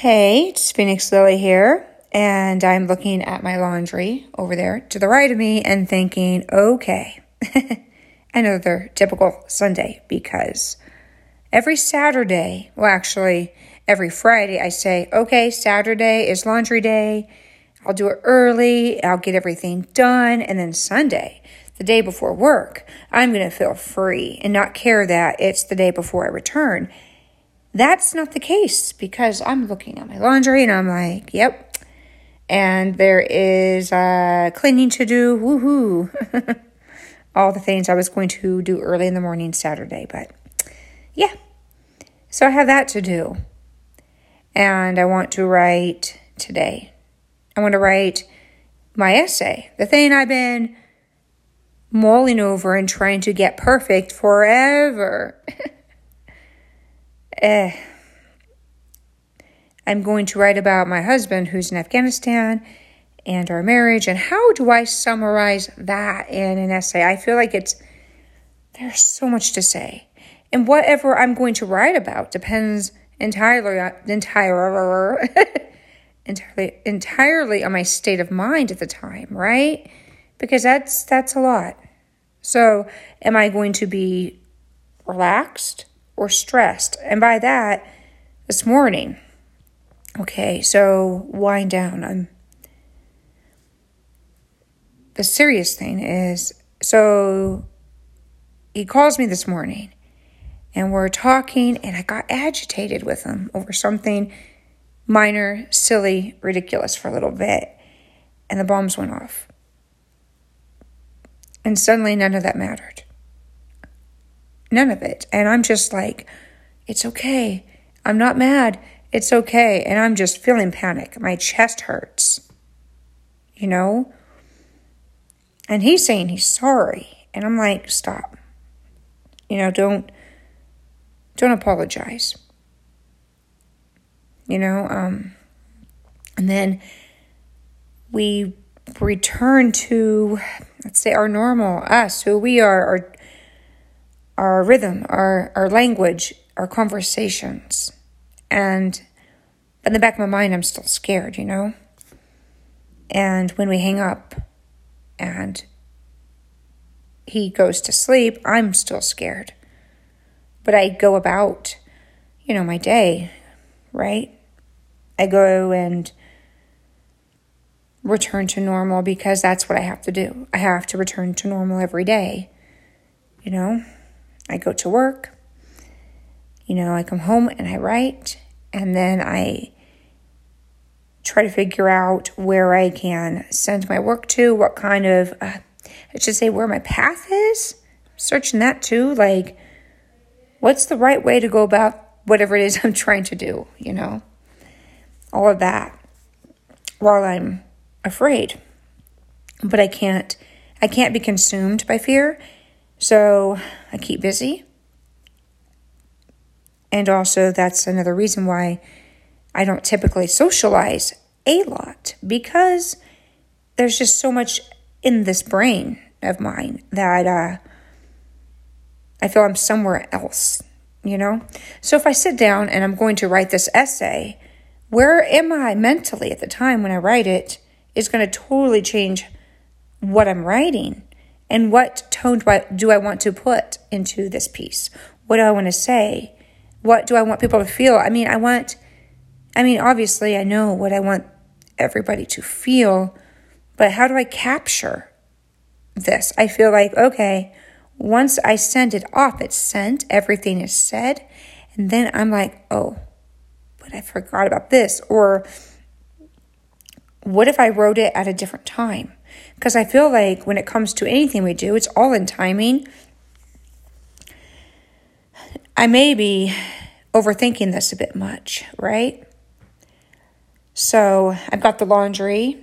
Hey, it's Phoenix Lily here, and I'm looking at my laundry over there to the right of me and thinking, okay, another typical Sunday because every Saturday, well, actually, every Friday, I say, okay, Saturday is laundry day. I'll do it early, I'll get everything done, and then Sunday, the day before work, I'm going to feel free and not care that it's the day before I return that's not the case because I'm looking at my laundry and I'm like, yep. And there is uh, cleaning to do. Woohoo. All the things I was going to do early in the morning Saturday. But yeah. So I have that to do. And I want to write today. I want to write my essay, the thing I've been mulling over and trying to get perfect forever. eh, I'm going to write about my husband who's in Afghanistan and our marriage. And how do I summarize that in an essay? I feel like it's, there's so much to say. And whatever I'm going to write about depends entirely, entirely, entirely, entirely on my state of mind at the time, right? Because that's, that's a lot. So am I going to be relaxed? Or stressed. And by that, this morning, okay, so wind down. I'm the serious thing is so he calls me this morning and we're talking and I got agitated with him over something minor, silly, ridiculous for a little bit. And the bombs went off. And suddenly none of that mattered. None of it. And I'm just like, it's okay. I'm not mad. It's okay. And I'm just feeling panic. My chest hurts. You know? And he's saying he's sorry. And I'm like, stop. You know, don't don't apologize. You know, um and then we return to let's say our normal us who we are our our rhythm, our, our language, our conversations. And in the back of my mind, I'm still scared, you know? And when we hang up and he goes to sleep, I'm still scared. But I go about, you know, my day, right? I go and return to normal because that's what I have to do. I have to return to normal every day, you know? I go to work, you know, I come home and I write, and then I try to figure out where I can send my work to, what kind of, uh, I should say, where my path is. Searching that too, like, what's the right way to go about whatever it is I'm trying to do, you know? All of that while I'm afraid. But I can't I can't be consumed by fear so I keep busy. And also, that's another reason why I don't typically socialize a lot because there's just so much in this brain of mine that uh, I feel I'm somewhere else, you know? So if I sit down and I'm going to write this essay, where am I mentally at the time when I write it is going to totally change what I'm writing and what tone do I, do I want to put into this piece? What do I want to say? What do I want people to feel? I mean, I want, I mean, obviously, I know what I want everybody to feel, but how do I capture this? I feel like, okay, once I send it off, it's sent, everything is said, and then I'm like, oh, but I forgot about this. Or what if I wrote it at a different time? Because I feel like when it comes to anything we do, it's all in timing. I may be overthinking this a bit much, right? So I've got the laundry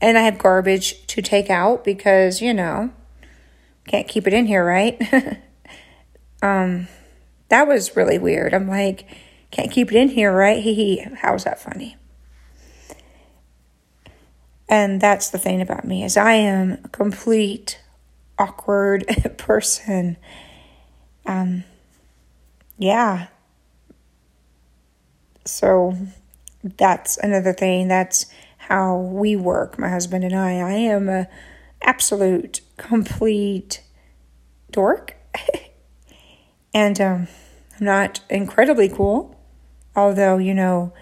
and I have garbage to take out because, you know, can't keep it in here, right? um, that was really weird. I'm like, can't keep it in here, right? Hee hee. How's that funny? And that's the thing about me is I am a complete awkward person. Um yeah. So that's another thing. That's how we work, my husband and I. I am a absolute complete dork. and um, I'm not incredibly cool, although, you know,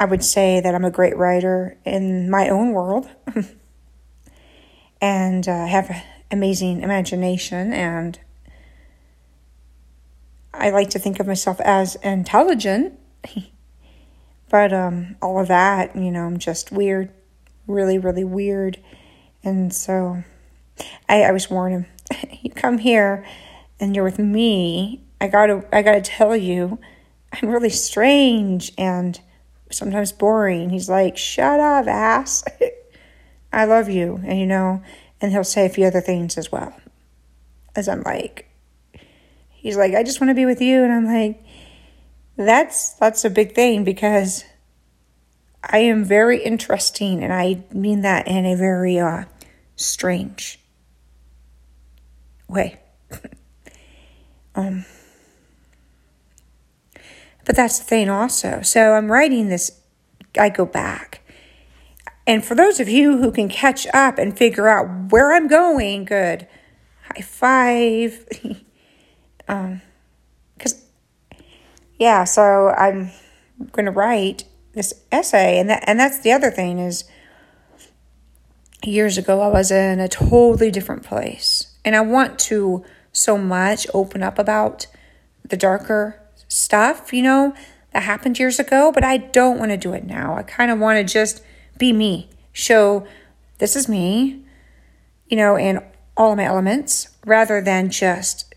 I would say that I'm a great writer in my own world and uh, have amazing imagination and I like to think of myself as intelligent. but um, all of that, you know, I'm just weird, really, really weird. And so I, I was warning you come here and you're with me, I gotta I gotta tell you, I'm really strange and sometimes boring. He's like, Shut up, ass. I love you. And you know, and he'll say a few other things as well. As I'm like, he's like, I just want to be with you. And I'm like, that's that's a big thing because I am very interesting and I mean that in a very uh, strange way. um but that's the thing also. So I'm writing this I go back. And for those of you who can catch up and figure out where I'm going, good. High five. um cuz yeah, so I'm going to write this essay and that and that's the other thing is years ago I was in a totally different place and I want to so much open up about the darker stuff, you know, that happened years ago, but I don't want to do it now. I kind of want to just be me, show this is me, you know, in all of my elements rather than just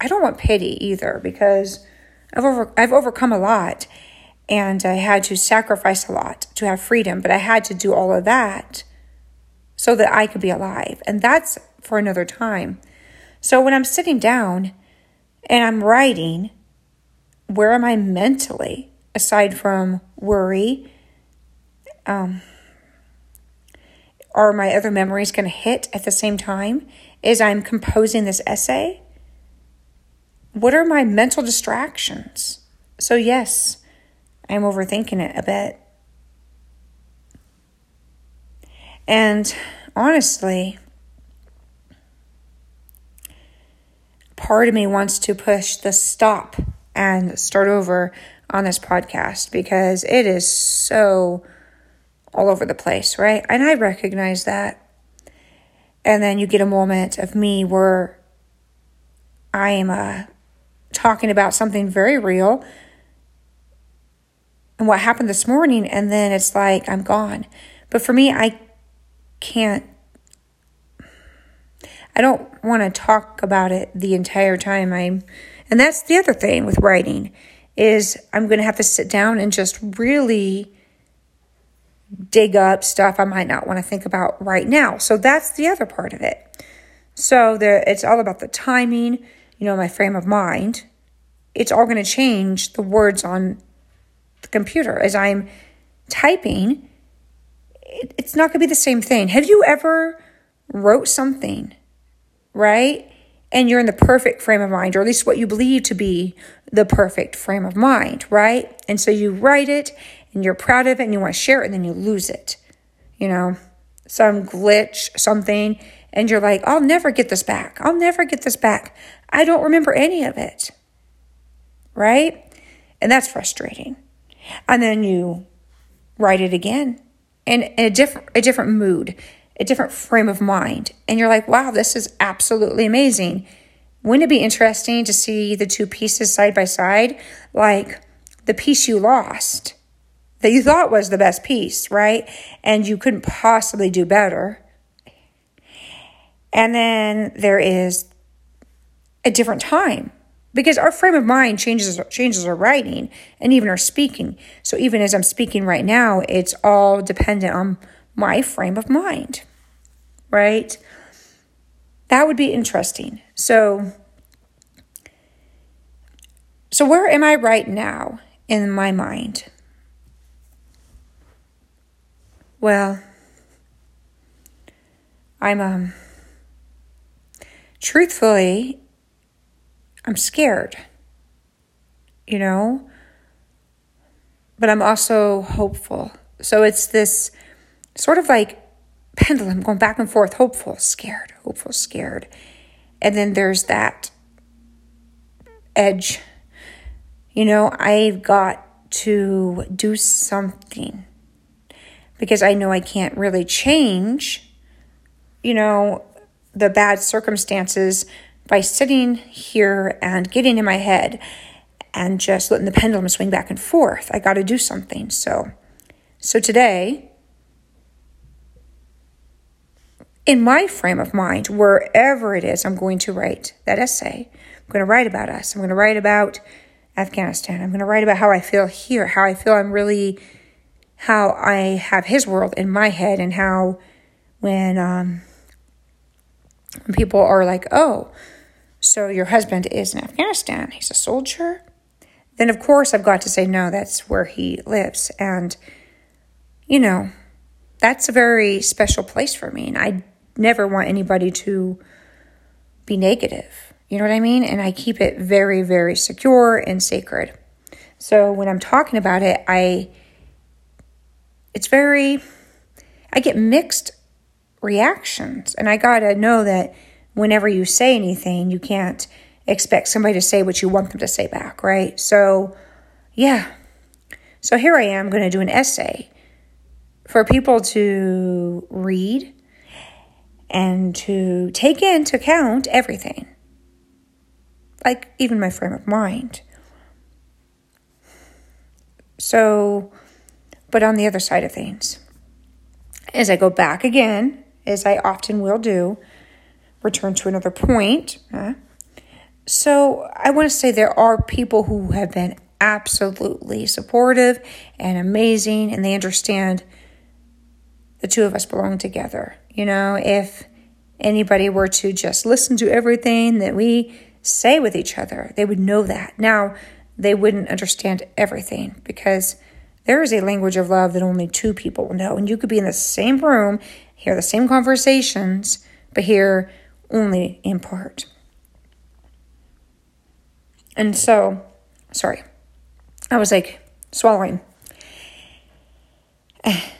I don't want pity either because I've over I've overcome a lot and I had to sacrifice a lot to have freedom, but I had to do all of that so that I could be alive. And that's for another time. So when I'm sitting down and I'm writing, where am I mentally aside from worry? Um, are my other memories going to hit at the same time as I'm composing this essay? What are my mental distractions? So, yes, I'm overthinking it a bit. And honestly, part of me wants to push the stop and start over on this podcast because it is so all over the place, right? And I recognize that. And then you get a moment of me where I am uh, talking about something very real and what happened this morning, and then it's like I'm gone. But for me, I can't I don't want to talk about it the entire time I'm and that's the other thing with writing is I'm going to have to sit down and just really dig up stuff I might not want to think about right now. So that's the other part of it. So it's all about the timing, you know, my frame of mind. It's all going to change the words on the computer as I'm typing. It, it's not going to be the same thing. Have you ever wrote something, right? And you're in the perfect frame of mind, or at least what you believe to be the perfect frame of mind, right? And so you write it and you're proud of it and you want to share it and then you lose it. You know, some glitch, something, and you're like, I'll never get this back. I'll never get this back. I don't remember any of it. Right? And that's frustrating. And then you write it again in, in a different a different mood, a different frame of mind. And you're like, wow, this is absolutely amazing. Wouldn't it be interesting to see the two pieces side by side? Like the piece you lost that you thought was the best piece, right? And you couldn't possibly do better. And then there is a different time because our frame of mind changes changes our writing and even our speaking. So even as I'm speaking right now, it's all dependent on my frame of mind. Right? That would be interesting. So so where am I right now in my mind? Well, I'm um truthfully I'm scared. You know, but I'm also hopeful. So it's this sort of like pendulum going back and forth hopeful, scared, hopeful, scared. And then there's that edge. You know, I've got to do something because I know I can't really change, you know, the bad circumstances by sitting here and getting in my head and just letting the pendulum swing back and forth. I got to do something. So so today in my frame of mind, wherever it is I'm going to write that essay, I'm going to write about us. I'm going to write about Afghanistan. I'm going to write about how I feel here, how I feel I'm really how I have his world in my head and how when um, when people are like, "Oh, so your husband is in Afghanistan. He's a soldier." Then of course I've got to say no, that's where he lives and you know, that's a very special place for me and I never want anybody to be negative. You know what I mean? And I keep it very very secure and sacred. So when I'm talking about it, I it's very, I get mixed reactions. And I got to know that whenever you say anything, you can't expect somebody to say what you want them to say back, right? So, yeah. So here I am going to do an essay for people to read and to take into account everything, like even my frame of mind. So, but on the other side of things, as I go back again, as I often will do, return to another point. Huh? So I want to say there are people who have been absolutely supportive and amazing, and they understand the two of us belong together. You know, if anybody were to just listen to everything that we say with each other, they would know that. Now, they wouldn't understand everything because there is a language of love that only two people know. And you could be in the same room, hear the same conversations, but hear only in part. And so, sorry, I was like swallowing.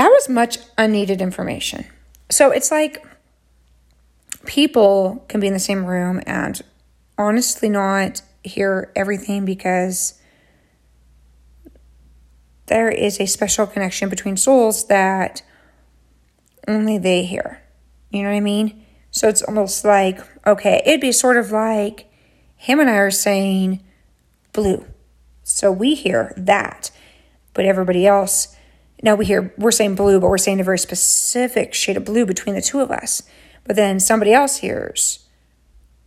That was much unneeded information. So it's like people can be in the same room and honestly not hear everything because there is a special connection between souls that only they hear. You know what I mean? So it's almost like, okay, it'd be sort of like him and I are saying blue. So we hear that, but everybody else, now we hear, we're saying blue, but we're saying a very specific shade of blue between the two of us. But then somebody else hears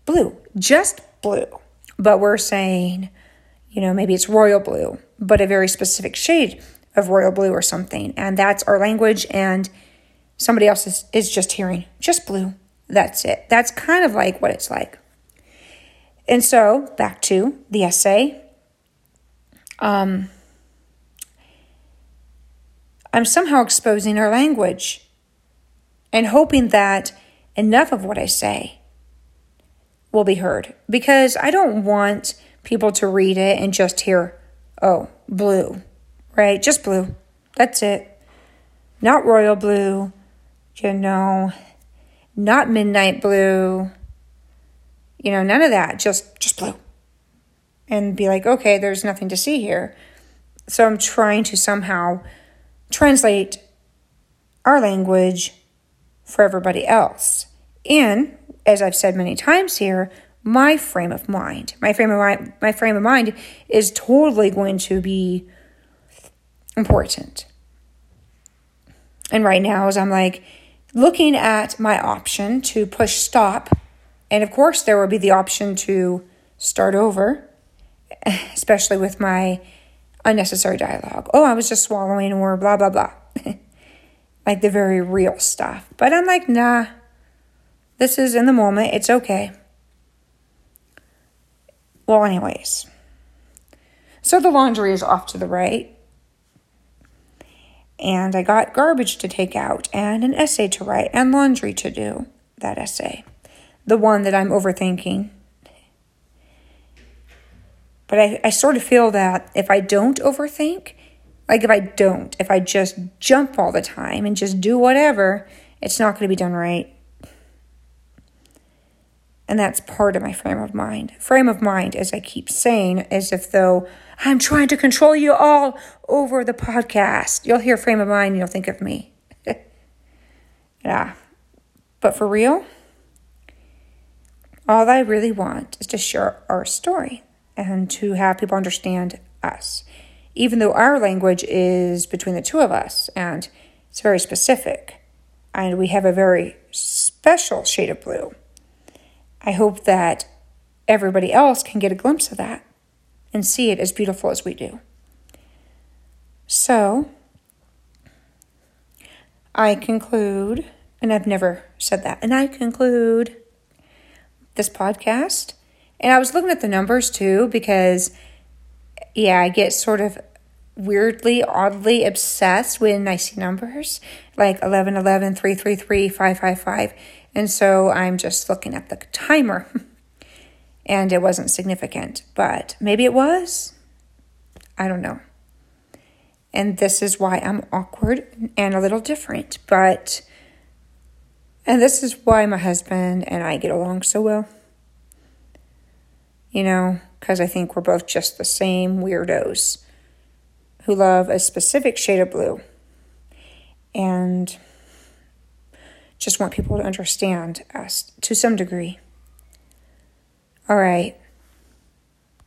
blue, just blue. But we're saying, you know, maybe it's royal blue but a very specific shade of royal blue or something. And that's our language, and somebody else is, is just hearing just blue. That's it. That's kind of like what it's like. And so, back to the essay. Um, I'm somehow exposing our language and hoping that enough of what I say will be heard because I don't want people to read it and just hear Oh, blue, right? Just blue. That's it. Not royal blue, you know, not midnight blue, you know, none of that. Just just blue. And be like, okay, there's nothing to see here. So I'm trying to somehow translate our language for everybody else. And as I've said many times here, my frame of mind. My frame of mind, my frame of mind is totally going to be important. And right now, as I'm like looking at my option to push stop, and of course, there will be the option to start over, especially with my unnecessary dialogue. Oh, I was just swallowing, or blah, blah, blah. like the very real stuff. But I'm like, nah, this is in the moment. It's okay. Well, anyways. So the laundry is off to the right. And I got garbage to take out and an essay to write and laundry to do. That essay. The one that I'm overthinking. But I, I sort of feel that if I don't overthink Like if I don't, if I just jump all the time and just do whatever, it's not going to be done right. And that's part of my frame of mind. Frame of mind, as I keep saying, as if though I'm trying to control you all over the podcast. You'll hear frame of mind, you'll think of me. yeah. But for real, all I really want is to share our story and to have people understand us. Even though our language is between the two of us and it's very specific, and we have a very special shade of blue, I hope that everybody else can get a glimpse of that and see it as beautiful as we do. So, I conclude, and I've never said that, and I conclude this podcast. And I was looking at the numbers too because, yeah, I get sort of weirdly, oddly obsessed when I see numbers like 11, 11, 333, 555. And so I'm just looking at the timer and it wasn't significant, but maybe it was. I don't know. And this is why I'm awkward and a little different, but and this is why my husband and I get along so well. You know, because I think we're both just the same weirdos who love a specific shade of blue and just want people to understand us to some degree. All right.